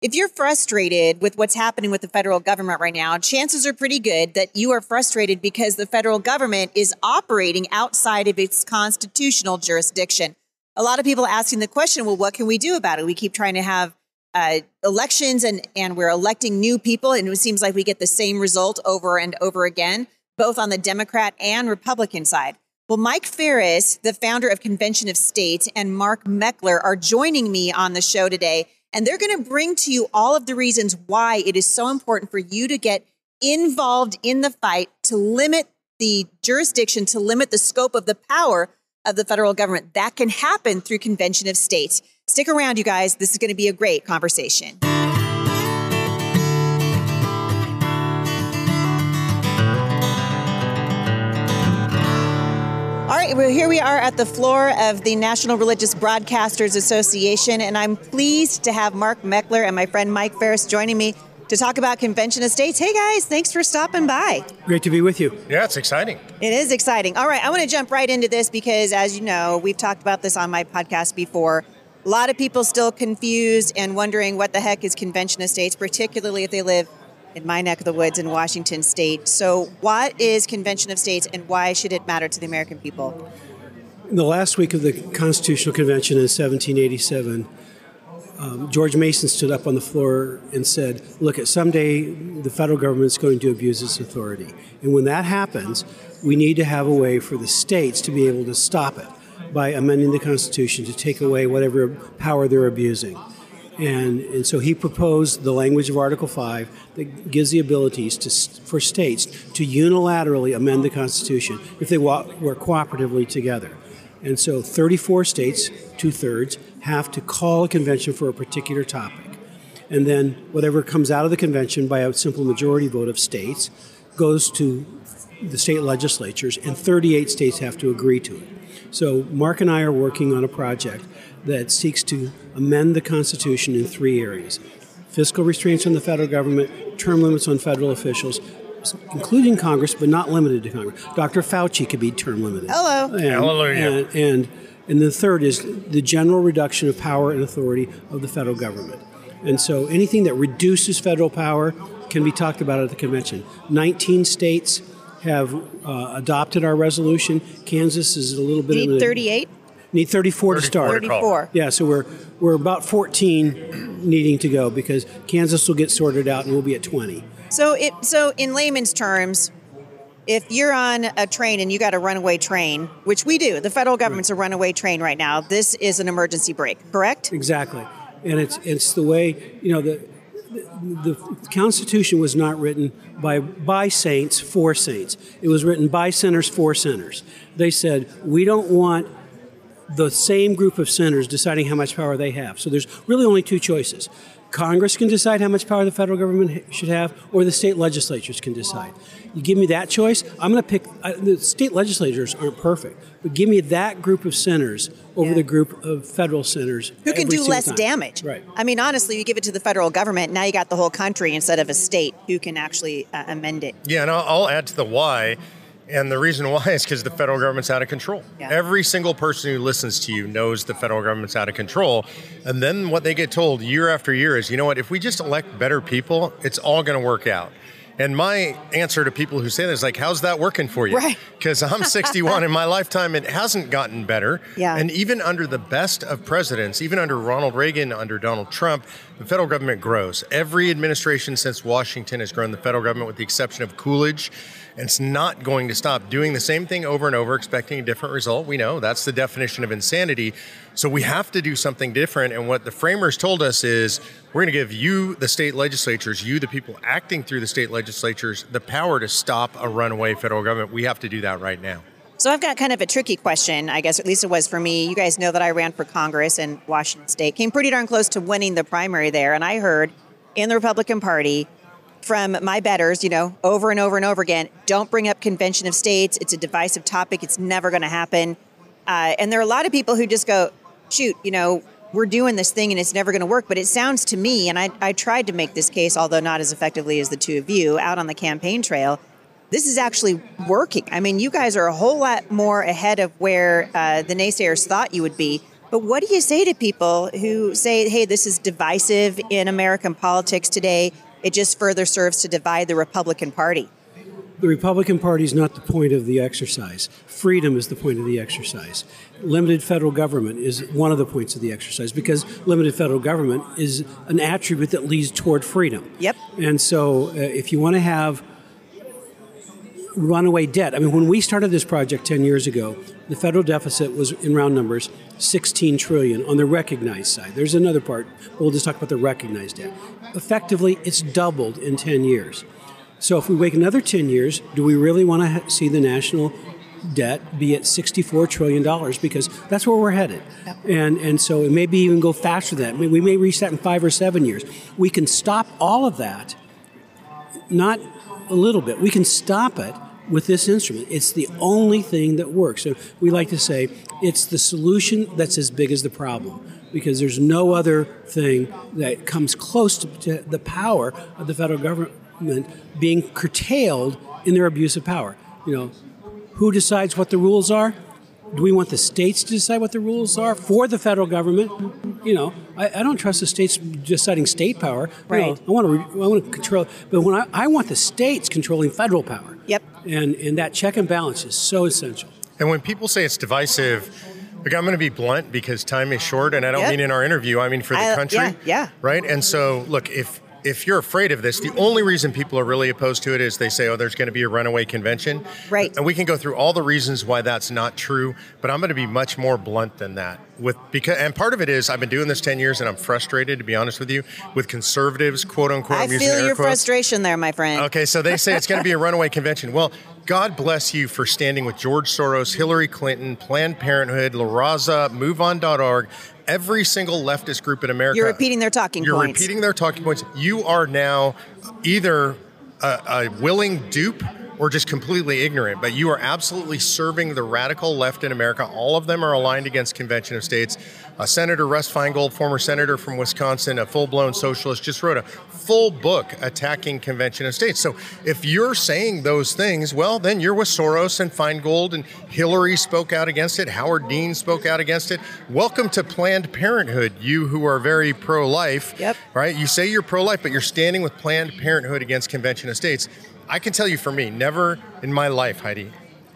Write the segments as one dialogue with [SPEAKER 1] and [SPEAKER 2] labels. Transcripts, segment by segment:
[SPEAKER 1] if you're frustrated with what's happening with the federal government right now, chances are pretty good that you are frustrated because the federal government is operating outside of its constitutional jurisdiction. A lot of people asking the question, well, what can we do about it? We keep trying to have uh, elections and, and we're electing new people, and it seems like we get the same result over and over again, both on the Democrat and Republican side. Well, Mike Farris, the founder of Convention of States, and Mark Meckler are joining me on the show today. And they're going to bring to you all of the reasons why it is so important for you to get involved in the fight to limit the jurisdiction, to limit the scope of the power of the federal government. That can happen through Convention of States. Stick around, you guys. This is going to be a great conversation. All right, well, here we are at the floor of the National Religious Broadcasters Association, and I'm pleased to have Mark Meckler and my friend Mike Farris joining me to talk about Convention of States. Hey guys, thanks for stopping by.
[SPEAKER 2] Great to be with you.
[SPEAKER 3] Yeah, it's exciting.
[SPEAKER 1] It is exciting. All right, I want to jump right into this because, as you know, we've talked about this on my podcast before. A lot of people still confused and wondering what the heck is Convention of States, particularly if they live in my neck of the woods in Washington state. So, what is Convention of States and why should it matter to the American people?
[SPEAKER 2] In the last week of the Constitutional Convention in 1787, um, George Mason stood up on the floor and said, Look, at someday the federal government is going to abuse its authority. And when that happens, we need to have a way for the states to be able to stop it by amending the Constitution to take away whatever power they're abusing. And, and so he proposed the language of Article 5 that gives the abilities to, for states to unilaterally amend the Constitution if they work cooperatively together. And so 34 states, two thirds, have to call a convention for a particular topic. And then whatever comes out of the convention by a simple majority vote of states goes to the state legislatures, and 38 states have to agree to it. So Mark and I are working on a project that seeks to amend the Constitution in three areas fiscal restraints on the federal government, term limits on federal officials, including Congress, but not limited to Congress. Dr. Fauci could be term limited.
[SPEAKER 1] Hello.
[SPEAKER 2] And,
[SPEAKER 3] Hallelujah.
[SPEAKER 2] And, and, and the third is the general reduction of power and authority of the federal government. And so anything that reduces federal power can be talked about at the convention. 19 states have uh, adopted our resolution. Kansas is a little bit
[SPEAKER 1] Need
[SPEAKER 2] of a,
[SPEAKER 1] 38?
[SPEAKER 2] Need 34, to start.
[SPEAKER 1] 34.
[SPEAKER 2] Yeah, so we're we're about 14 needing to go because Kansas will get sorted out and we'll be at 20.
[SPEAKER 1] So, it, so in layman's terms, if you're on a train and you got a runaway train, which we do, the federal government's a runaway train right now. This is an emergency brake, correct?
[SPEAKER 2] Exactly, and it's it's the way you know the. The Constitution was not written by by saints for saints. It was written by sinners for sinners. They said we don't want the same group of senators deciding how much power they have. So there's really only two choices. Congress can decide how much power the federal government should have, or the state legislatures can decide. You give me that choice, I'm going to pick. Uh, the state legislatures aren't perfect, but give me that group of senators over
[SPEAKER 1] Yeah.
[SPEAKER 2] the group of federal senators
[SPEAKER 1] Who can do less
[SPEAKER 2] time.
[SPEAKER 1] damage?
[SPEAKER 2] Right.
[SPEAKER 1] I mean, honestly, you give it to the federal government, now you got the whole country instead of a state who can actually uh, amend it.
[SPEAKER 3] Yeah, and I'll, I'll add to the why. And the reason why is because the federal government's out of control.
[SPEAKER 1] Yeah.
[SPEAKER 3] Every single person who listens to you knows the federal government's out of control. And then what they get told year after year is, you know what, if we just elect better people, it's all going to work out. And my answer to people who say that is like, how's that working for you?
[SPEAKER 1] Right.
[SPEAKER 3] Because I'm 61 in my lifetime, it hasn't gotten better.
[SPEAKER 1] Yeah.
[SPEAKER 3] And even under the best of presidents, even under Ronald Reagan, under Donald Trump, the federal government grows. Every administration since Washington has grown the federal government with the exception of Coolidge. And it's not going to stop doing the same thing over and over, expecting a different result. We know that's the definition of insanity. So we have to do something different. And what the framers told us is we're going to give you, the state legislatures, you, the people acting through the state legislatures, the power to stop a runaway federal government. We have to do that right now.
[SPEAKER 1] So I've got kind of a tricky question, I guess, at least it was for me. You guys know that I ran for Congress in Washington State, came pretty darn close to winning the primary there. And I heard in the Republican Party from my betters, you know, over and over and over again, don't bring up Convention of States. It's a divisive topic. It's never going to happen. Uh, and there are a lot of people who just go, shoot, you know, we're doing this thing and it's never going to work. But it sounds to me, and I, I tried to make this case, although not as effectively as the two of you, out on the campaign trail. This is actually working. I mean, you guys are a whole lot more ahead of where uh, the naysayers thought you would be. But what do you say to people who say, hey, this is divisive in American politics today? It just further serves to divide the Republican Party.
[SPEAKER 2] The Republican Party is not the point of the exercise. Freedom is the point of the exercise. Limited federal government is one of the points of the exercise because limited federal government is an attribute that leads toward freedom.
[SPEAKER 1] Yep.
[SPEAKER 2] And so, uh, if you want to have runaway debt, I mean, when we started this project 10 years ago, the federal deficit was, in round numbers, 16 trillion on the recognized side. There's another part, but we'll just talk about the recognized debt. Effectively, it's doubled in 10 years. So if we wait another 10 years, do we really want to ha- see the national debt be at 64 trillion dollars because that's where we're headed. Yep. And and so it may be even go faster than that. We may reach that in 5 or 7 years. We can stop all of that not a little bit. We can stop it with this instrument. It's the only thing that works. So we like to say it's the solution that's as big as the problem because there's no other thing that comes close to, to the power of the federal government being curtailed in their abuse of power. You know, who decides what the rules are? Do we want the states to decide what the rules are for the federal government? You know, I, I don't trust the states deciding state power.
[SPEAKER 1] Right.
[SPEAKER 2] You know, I want to. I want to control. But when I, I want the states controlling federal power.
[SPEAKER 1] Yep.
[SPEAKER 2] And and that check and balance is so essential.
[SPEAKER 3] And when people say it's divisive, Look, I'm going to be blunt because time is short, and I don't yep. mean in our interview. I mean for the I, country.
[SPEAKER 1] Yeah, yeah.
[SPEAKER 3] Right. And so, look, if if you're afraid of this, the only reason people are really opposed to it is they say, oh, there's going to be a runaway convention.
[SPEAKER 1] Right.
[SPEAKER 3] And we can go through all the reasons why that's not true, but I'm going to be much more blunt than that. With because and part of it is I've been doing this 10 years and I'm frustrated to be honest with you with conservatives, quote unquote.
[SPEAKER 1] I
[SPEAKER 3] I'm
[SPEAKER 1] feel your
[SPEAKER 3] quotes.
[SPEAKER 1] frustration there, my friend.
[SPEAKER 3] Okay, so they say it's going to be a runaway convention. Well, God bless you for standing with George Soros, Hillary Clinton, Planned Parenthood, La Raza, MoveOn.org, every single leftist group in America.
[SPEAKER 1] You're repeating their talking
[SPEAKER 3] You're
[SPEAKER 1] points.
[SPEAKER 3] You're repeating their talking points. You are now either a, a willing dupe or just completely ignorant, but you are absolutely serving the radical left in America. All of them are aligned against Convention of States. Uh, Senator Russ Feingold, former senator from Wisconsin, a full blown socialist, just wrote a full book attacking Convention of States. So if you're saying those things, well, then you're with Soros and Feingold, and Hillary spoke out against it. Howard Dean spoke out against it. Welcome to Planned Parenthood, you who are very pro life.
[SPEAKER 1] Yep.
[SPEAKER 3] Right? You say you're pro life, but you're standing with Planned Parenthood against Convention of States. I can tell you for me, never in my life, Heidi,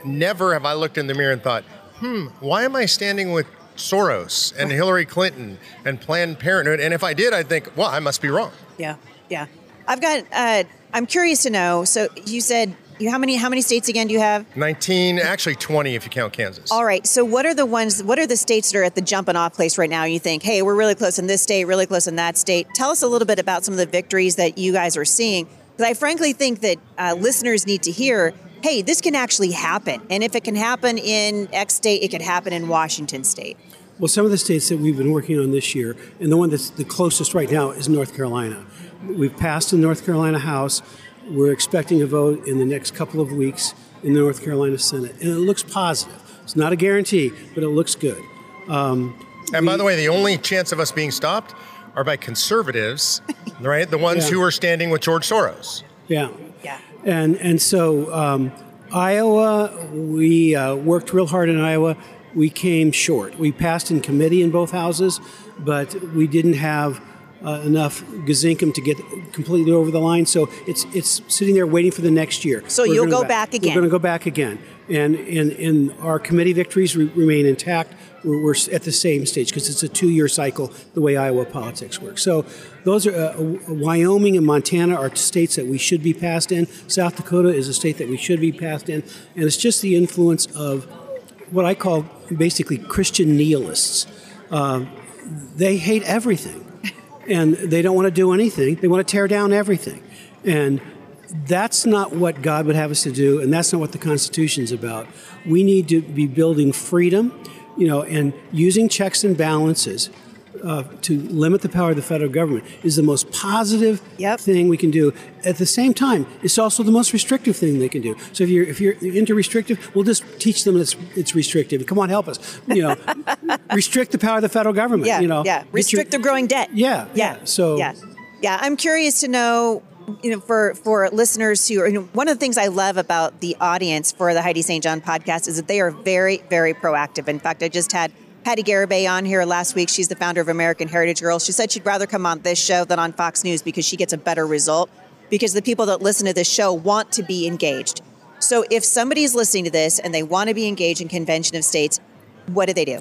[SPEAKER 3] never have I looked in the mirror and thought, hmm, why am I standing with Soros and Hillary Clinton and Planned Parenthood? And if I did, I'd think, well, I must be wrong.
[SPEAKER 1] Yeah, yeah. I've got. Uh, I'm curious to know. So you said you how many how many states again do you have?
[SPEAKER 3] 19, actually 20 if you count Kansas.
[SPEAKER 1] All right. So what are the ones what are the states that are at the jumping off place right now? You think, "Hey, we're really close in this state, really close in that state." Tell us a little bit about some of the victories that you guys are seeing because I frankly think that uh, listeners need to hear hey, this can actually happen. And if it can happen in X state, it can happen in Washington state.
[SPEAKER 2] Well, some of the states that we've been working on this year, and the one that's the closest right now is North Carolina. We've passed the North Carolina House. We're expecting a vote in the next couple of weeks in the North Carolina Senate, and it looks positive. It's not a guarantee, but it looks good. Um,
[SPEAKER 3] and we, by the way, the only chance of us being stopped are by conservatives, right? The ones yeah. who are standing with George Soros.
[SPEAKER 2] Yeah.
[SPEAKER 1] Yeah.
[SPEAKER 2] And and so um, Iowa, we uh, worked real hard in Iowa. We came short. We passed in committee in both houses, but we didn't have uh, enough gazinkum to get completely over the line. So it's it's sitting there waiting for the next year.
[SPEAKER 1] So We're you'll go back, back again.
[SPEAKER 2] We're going to go back again, and and and our committee victories re- remain intact we're, we're at the same stage because it's a two-year cycle the way Iowa politics works. So those are uh, Wyoming and Montana are states that we should be passed in. South Dakota is a state that we should be passed in, and it's just the influence of what I call basically Christian nihilists. Uh, they hate everything, and they don't want to do anything. They want to tear down everything, and that's not what God would have us to do, and that's not what the Constitution's about. We need to be building freedom you know, and using checks and balances uh, to limit the power of the federal government is the most positive
[SPEAKER 1] yep.
[SPEAKER 2] thing we can do. At the same time, it's also the most restrictive thing they can do. So if you're if you're into restrictive, we'll just teach them it's it's restrictive. Come on, help us. You know, restrict the power of the federal government.
[SPEAKER 1] Yeah,
[SPEAKER 2] you know,
[SPEAKER 1] yeah. Restrict your, the growing debt.
[SPEAKER 2] Yeah,
[SPEAKER 1] yeah.
[SPEAKER 2] yeah. So
[SPEAKER 1] yeah, yeah. I'm curious to know you know, for for listeners who are, you know, one of the things I love about the audience for the Heidi St. John podcast is that they are very, very proactive. In fact, I just had Patti Garibay on here last week. She's the founder of American Heritage Girls. She said she'd rather come on this show than on Fox News because she gets a better result because the people that listen to this show want to be engaged. So if somebody's listening to this and they want to be engaged in Convention of States, what do they do?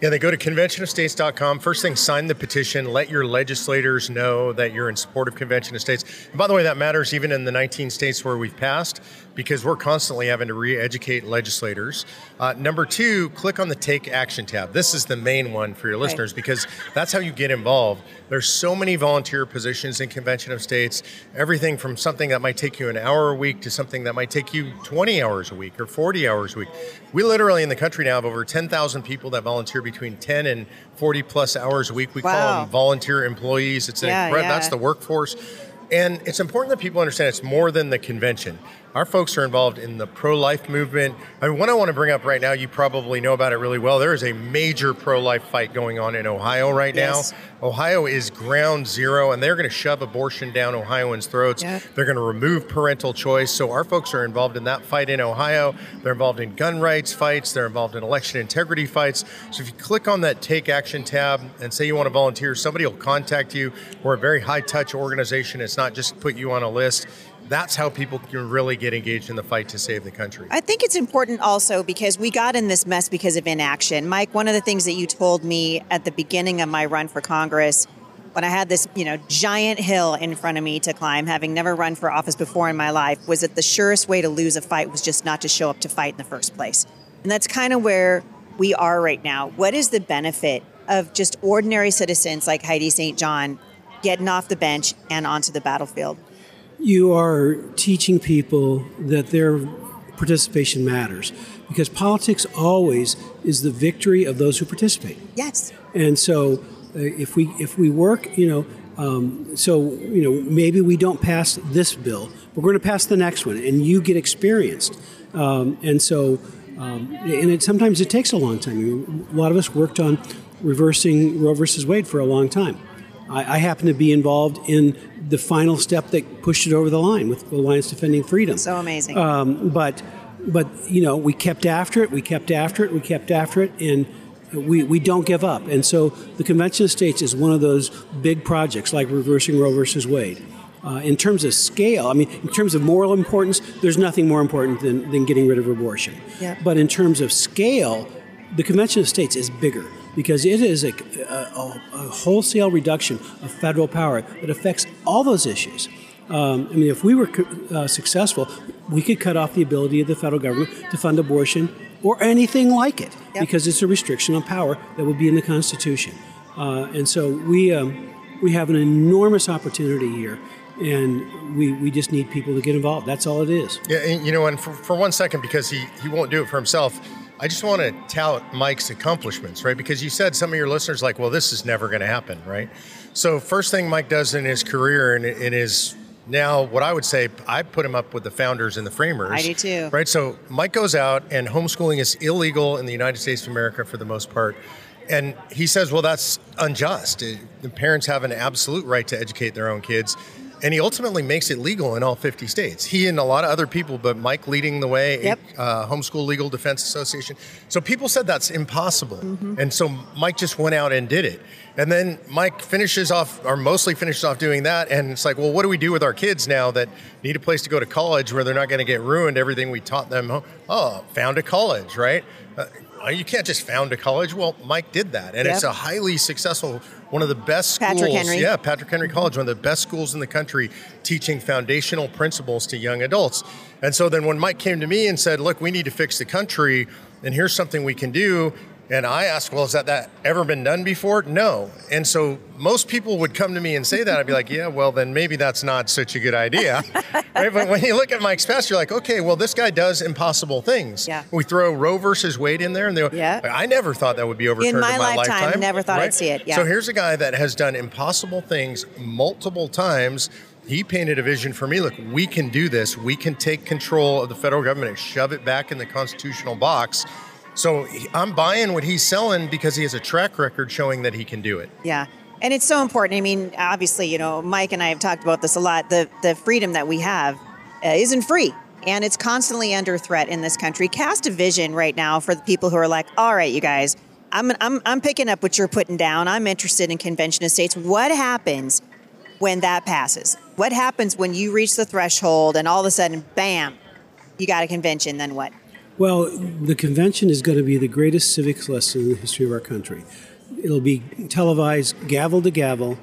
[SPEAKER 3] Yeah, they go to conventionofstates.com. First thing, sign the petition. Let your legislators know that you're in support of Convention of States. And by the way, that matters even in the 19 states where we've passed because we're constantly having to re educate legislators. Uh, number two, click on the Take Action tab. This is the main one for your listeners because that's how you get involved. There's so many volunteer positions in Convention of States, everything from something that might take you an hour a week to something that might take you 20 hours a week or 40 hours a week. We literally in the country now have over 10,000 people that volunteer between 10 and 40 plus hours a week. We wow. call them volunteer employees. It's yeah, yeah. that's the workforce. And it's important that people understand it's more than the convention. Our folks are involved in the pro life movement. I mean, what I want to bring up right now, you probably know about it really well. There is a major pro life fight going on in Ohio right yes. now. Ohio is ground zero, and they're going to shove abortion down Ohioans' throats. They're going to remove parental choice. So, our folks are involved in that fight in Ohio. They're involved in gun rights fights, they're involved in election integrity fights. So, if you click on that Take Action tab and say you want to volunteer, somebody will contact you. We're a very high touch organization. It's not just put you on a list that's how people can really get engaged in the fight to save the country.
[SPEAKER 1] I think it's important also because we got in this mess because of inaction. Mike, one of the things that you told me at the beginning of my run for Congress when I had this, you know, giant hill in front of me to climb, having never run for office before in my life, was that the surest way to lose a fight was just not to show up to fight in the first place. And that's kind of where we are right now. What is the benefit of just ordinary citizens like Heidi St. John getting off the bench and onto the battlefield?
[SPEAKER 2] You are teaching people that their participation matters because politics always is the victory of those who participate.
[SPEAKER 1] Yes.
[SPEAKER 2] And so uh, if we if we work, you know, um, so you know maybe we don't pass this bill, but we're going to pass the next one, and you get experienced. Um, and so, um, and it, sometimes it takes a long time. I mean, a lot of us worked on reversing Roe versus Wade for a long time. I, I happen to be involved in the final step that pushed it over the line with the Alliance Defending Freedom.
[SPEAKER 1] So amazing.
[SPEAKER 2] Um, but but you know we kept after it. We kept after it. We kept after it, and we, we don't give up. And so the Convention of States is one of those big projects like reversing Roe versus Wade. Uh, in terms of scale, I mean, in terms of moral importance, there's nothing more important than, than getting rid of abortion.
[SPEAKER 1] Yeah.
[SPEAKER 2] But in terms of scale, the Convention of States is bigger because it is a, a, a wholesale reduction of federal power that affects all those issues. Um, I mean, if we were uh, successful, we could cut off the ability of the federal government to fund abortion or anything like it yep. because it's a restriction on power that would be in the Constitution. Uh, and so we, um, we have an enormous opportunity here and we, we just need people to get involved. That's all it is.
[SPEAKER 3] Yeah, and, you know, and for, for one second, because he, he won't do it for himself, I just want to tout Mike's accomplishments, right? Because you said some of your listeners like, well, this is never going to happen, right? So first thing Mike does in his career and in his now what I would say I put him up with the founders and the framers.
[SPEAKER 1] I do too.
[SPEAKER 3] Right. So Mike goes out and homeschooling is illegal in the United States of America for the most part. And he says, well, that's unjust. The parents have an absolute right to educate their own kids. And he ultimately makes it legal in all 50 states. He and a lot of other people, but Mike leading the way,
[SPEAKER 1] Yep.
[SPEAKER 3] uh, Homeschool Legal Defense Association. So people said that's impossible. And so Mike just went out and did it. And then Mike finishes off, or mostly finishes off doing that. And it's like, well, what do we do with our kids now that need a place to go to college where they're not going to get ruined? Everything we taught them, oh, found a college, right? Uh, you can't just found a college. Well, Mike did that. And it's a highly successful, one of the best schools.
[SPEAKER 1] Patrick Henry.
[SPEAKER 3] Yeah, Patrick Henry College, one of the best schools in the country, teaching foundational principles to young adults. And so then when Mike came to me and said, "Look, we need to fix the country, and here's something we can do," and I asked, "Well, has that, that ever been done before?" No. And so most people would come to me and say that. I'd be like, "Yeah, well, then maybe that's not such a good idea." right? But when you look at Mike's past, you're like, "Okay, well, this guy does impossible things."
[SPEAKER 1] Yeah.
[SPEAKER 3] We throw Roe versus Wade in there, and they,
[SPEAKER 1] Yeah.
[SPEAKER 3] I never thought that would be overturned
[SPEAKER 1] my
[SPEAKER 3] in my
[SPEAKER 1] lifetime,
[SPEAKER 3] lifetime.
[SPEAKER 1] never thought I'd see it, yeah.
[SPEAKER 3] So here's a guy that has done impossible things multiple times. He painted a vision for me. Look, we can do this. We can take control of the federal government and shove it back in the constitutional box. So I'm buying what he's selling because he has a track record showing that he can do it.
[SPEAKER 1] Yeah. And it's so important. I mean, obviously, you know, Mike and I have talked about this a lot. The the freedom that we have uh, isn't free, and it's constantly under threat in this country. Cast a vision right now for the people who are like, "All right, you guys, I'm I'm I'm picking up what you're putting down. I'm interested in convention of states. What happens when that passes? What happens when you reach the threshold and all of a sudden, bam, you got a convention? Then what?
[SPEAKER 2] Well, the convention is going to be the greatest civics lesson in the history of our country. It'll be televised, gavel to gavel.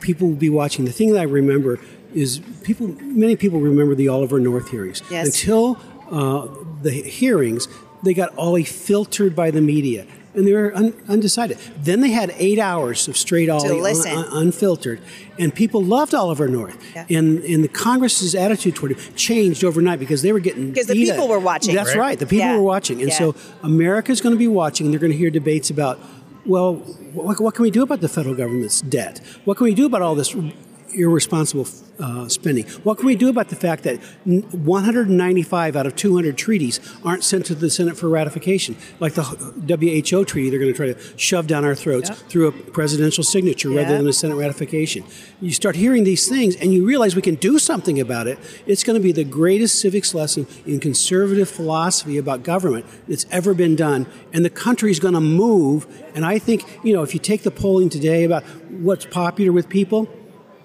[SPEAKER 2] People will be watching. The thing that I remember is people. Many people remember the Oliver North hearings.
[SPEAKER 1] Yes.
[SPEAKER 2] Until uh, the hearings, they got all filtered by the media, and they were un- undecided. Then they had eight hours of straight Ollie, un- un- unfiltered, and people loved Oliver North.
[SPEAKER 1] Yeah.
[SPEAKER 2] And and the Congress's attitude toward him changed overnight because they were getting
[SPEAKER 1] Because the people
[SPEAKER 2] up.
[SPEAKER 1] were watching.
[SPEAKER 2] That's
[SPEAKER 3] Right.
[SPEAKER 2] right. The people
[SPEAKER 1] Yeah.
[SPEAKER 2] were watching, and
[SPEAKER 1] Yeah.
[SPEAKER 2] so America's going to be watching. and They're going to hear debates about, well, what, what can we do about the federal government's debt? What can we do about all this irresponsible uh, spending? What can we do about the fact that 195 out of 200 treaties aren't sent to the Senate for ratification, like the WHO treaty? They're going to try to shove down our throats through a presidential signature rather than a Senate ratification. You start hearing these things, and you realize we can do something about it. It's going to be the greatest civics lesson in conservative philosophy about government that's ever been done, and the country's going to move. And I think, you know, if you take the polling today about what's popular with people,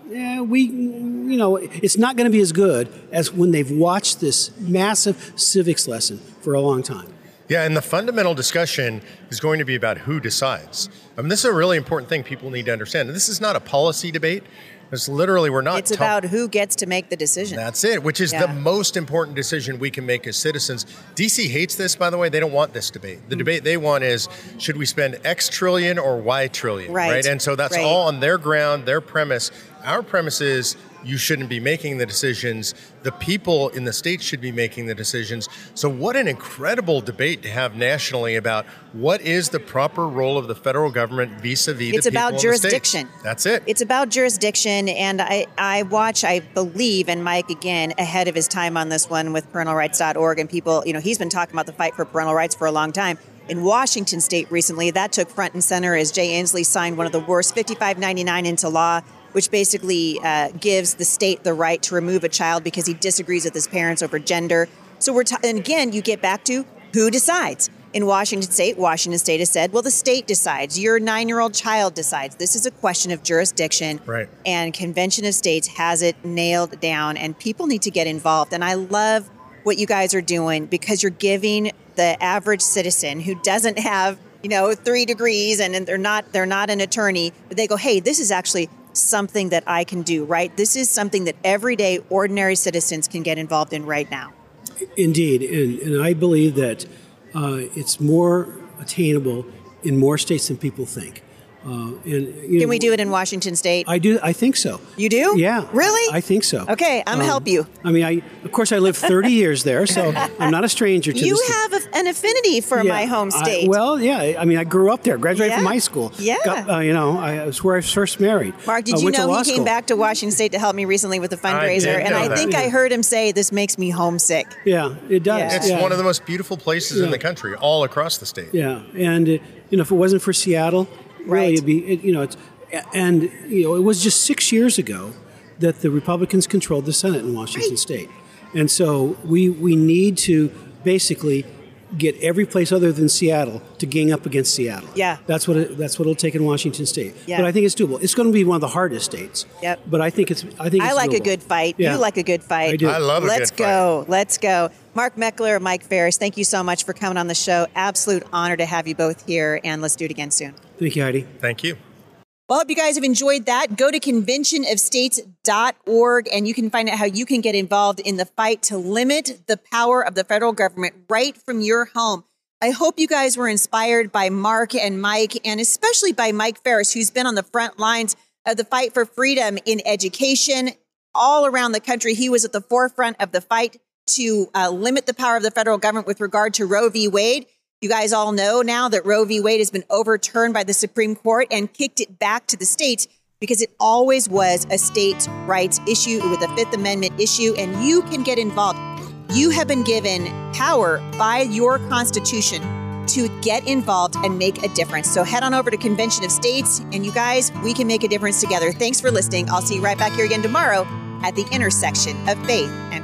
[SPEAKER 2] yeah, we, you know, it's not going to be as good as when they've watched this massive civics lesson for a long time.
[SPEAKER 3] Yeah, and the fundamental discussion is going to be about who decides. I mean, this is a really important thing people need to understand. This is not a policy debate. It's literally we're not.
[SPEAKER 1] It's
[SPEAKER 3] ta-
[SPEAKER 1] about who gets to make the decision.
[SPEAKER 3] That's it, which is
[SPEAKER 1] Yeah.
[SPEAKER 3] the most important decision we can make as citizens. DC hates this, by the way. They don't want this debate. The debate they want is should we spend X trillion or Y trillion?
[SPEAKER 1] Right.
[SPEAKER 3] And so that's
[SPEAKER 1] Right.
[SPEAKER 3] all on their ground, their premise. Our premise is you shouldn't be making the decisions. The people in the states should be making the decisions. So, what an incredible debate to have nationally about what is the proper role of the federal government vis a vis
[SPEAKER 1] It's
[SPEAKER 3] the people
[SPEAKER 1] about jurisdiction.
[SPEAKER 3] That's it.
[SPEAKER 1] It's about jurisdiction, and I, I watch, I believe, and Mike again ahead of his time on this one with parentalrights.org, and people, you know, he's been talking about the fight for parental rights for a long time. In Washington State recently, that took front and center as Jay Inslee signed one of the worst 5599 into law, which basically uh, gives the state the right to remove a child because he disagrees with his parents over gender. So we're, t- and again, you get back to who decides. In Washington State, Washington State has said, well, the state decides. Your nine year old child decides. This is a question of jurisdiction.
[SPEAKER 3] Right.
[SPEAKER 1] And Convention of States has it nailed down, and people need to get involved. And I love what you guys are doing because you're giving the average citizen who doesn't have, you know, three degrees and, and they're not they're not an attorney, but they go, hey, this is actually something that I can do, right? This is something that everyday ordinary citizens can get involved in right now.
[SPEAKER 2] Indeed, and, and I believe that uh, it's more attainable in more states than people think. Uh, and you
[SPEAKER 1] Can we do it in Washington State?
[SPEAKER 2] I do. I think so.
[SPEAKER 1] You do?
[SPEAKER 2] Yeah.
[SPEAKER 1] Really?
[SPEAKER 2] I think so.
[SPEAKER 1] Okay, I'm gonna help you.
[SPEAKER 2] I mean, I of course I lived 30 years there, so I'm not a stranger to
[SPEAKER 1] you
[SPEAKER 2] this.
[SPEAKER 1] have a, an affinity for
[SPEAKER 2] Yeah,
[SPEAKER 1] my home
[SPEAKER 2] I-
[SPEAKER 1] state.
[SPEAKER 2] well, yeah. I mean, I grew up there. Graduated from high school.
[SPEAKER 1] Yeah.
[SPEAKER 2] Got, uh, you know, I, was where I was first married.
[SPEAKER 1] Mark, did
[SPEAKER 2] I
[SPEAKER 1] you know he came
[SPEAKER 2] school.
[SPEAKER 1] back to Washington State to help me recently with a fundraiser?
[SPEAKER 3] did
[SPEAKER 1] and I
[SPEAKER 3] that.
[SPEAKER 1] think I heard him say, This makes me homesick.
[SPEAKER 2] Yeah, it does.
[SPEAKER 1] Yeah.
[SPEAKER 3] it's
[SPEAKER 2] yeah.
[SPEAKER 3] one of the most beautiful places in the country, all across the state.
[SPEAKER 2] Yeah, and uh, you know, if it wasn't for Seattle, really,
[SPEAKER 1] Right.
[SPEAKER 2] it'd be it, you know, it's and you know, it was just six years ago that the Republicans controlled the Senate in Washington State. And so we, we need to basically get every place other than Seattle to gang up against Seattle.
[SPEAKER 1] Yeah.
[SPEAKER 2] That's what it, that's what it'll take in Washington State.
[SPEAKER 1] Yeah.
[SPEAKER 2] But I think it's doable. It's going to be one of the hardest states.
[SPEAKER 1] Yep.
[SPEAKER 2] But I think it's I think
[SPEAKER 1] I
[SPEAKER 2] it's
[SPEAKER 1] like a good fight.
[SPEAKER 2] Yeah.
[SPEAKER 1] You like a good fight.
[SPEAKER 2] I do.
[SPEAKER 3] I love a
[SPEAKER 1] Let's
[SPEAKER 3] good fight.
[SPEAKER 1] go. Let's go. Mark Meckler, Mike Farris, thank you so much for coming on the show. Absolute honor to have you both here, and let's do it again soon.
[SPEAKER 2] Thank you, Heidi.
[SPEAKER 3] Thank you.
[SPEAKER 1] Well, I hope you guys have enjoyed that. Go to conventionofstates.org and you can find out how you can get involved in the fight to limit the power of the federal government right from your home. I hope you guys were inspired by Mark and Mike, and especially by Mike Farris, who's been on the front lines of the fight for freedom in education all around the country. He was at the forefront of the fight to uh, limit the power of the federal government with regard to Roe v. Wade. You guys all know now that Roe v. Wade has been overturned by the Supreme Court and kicked it back to the states because it always was a states' rights issue with a Fifth Amendment issue, and you can get involved. You have been given power by your Constitution to get involved and make a difference. So head on over to Convention of States, and you guys, we can make a difference together. Thanks for listening. I'll see you right back here again tomorrow at the intersection of faith and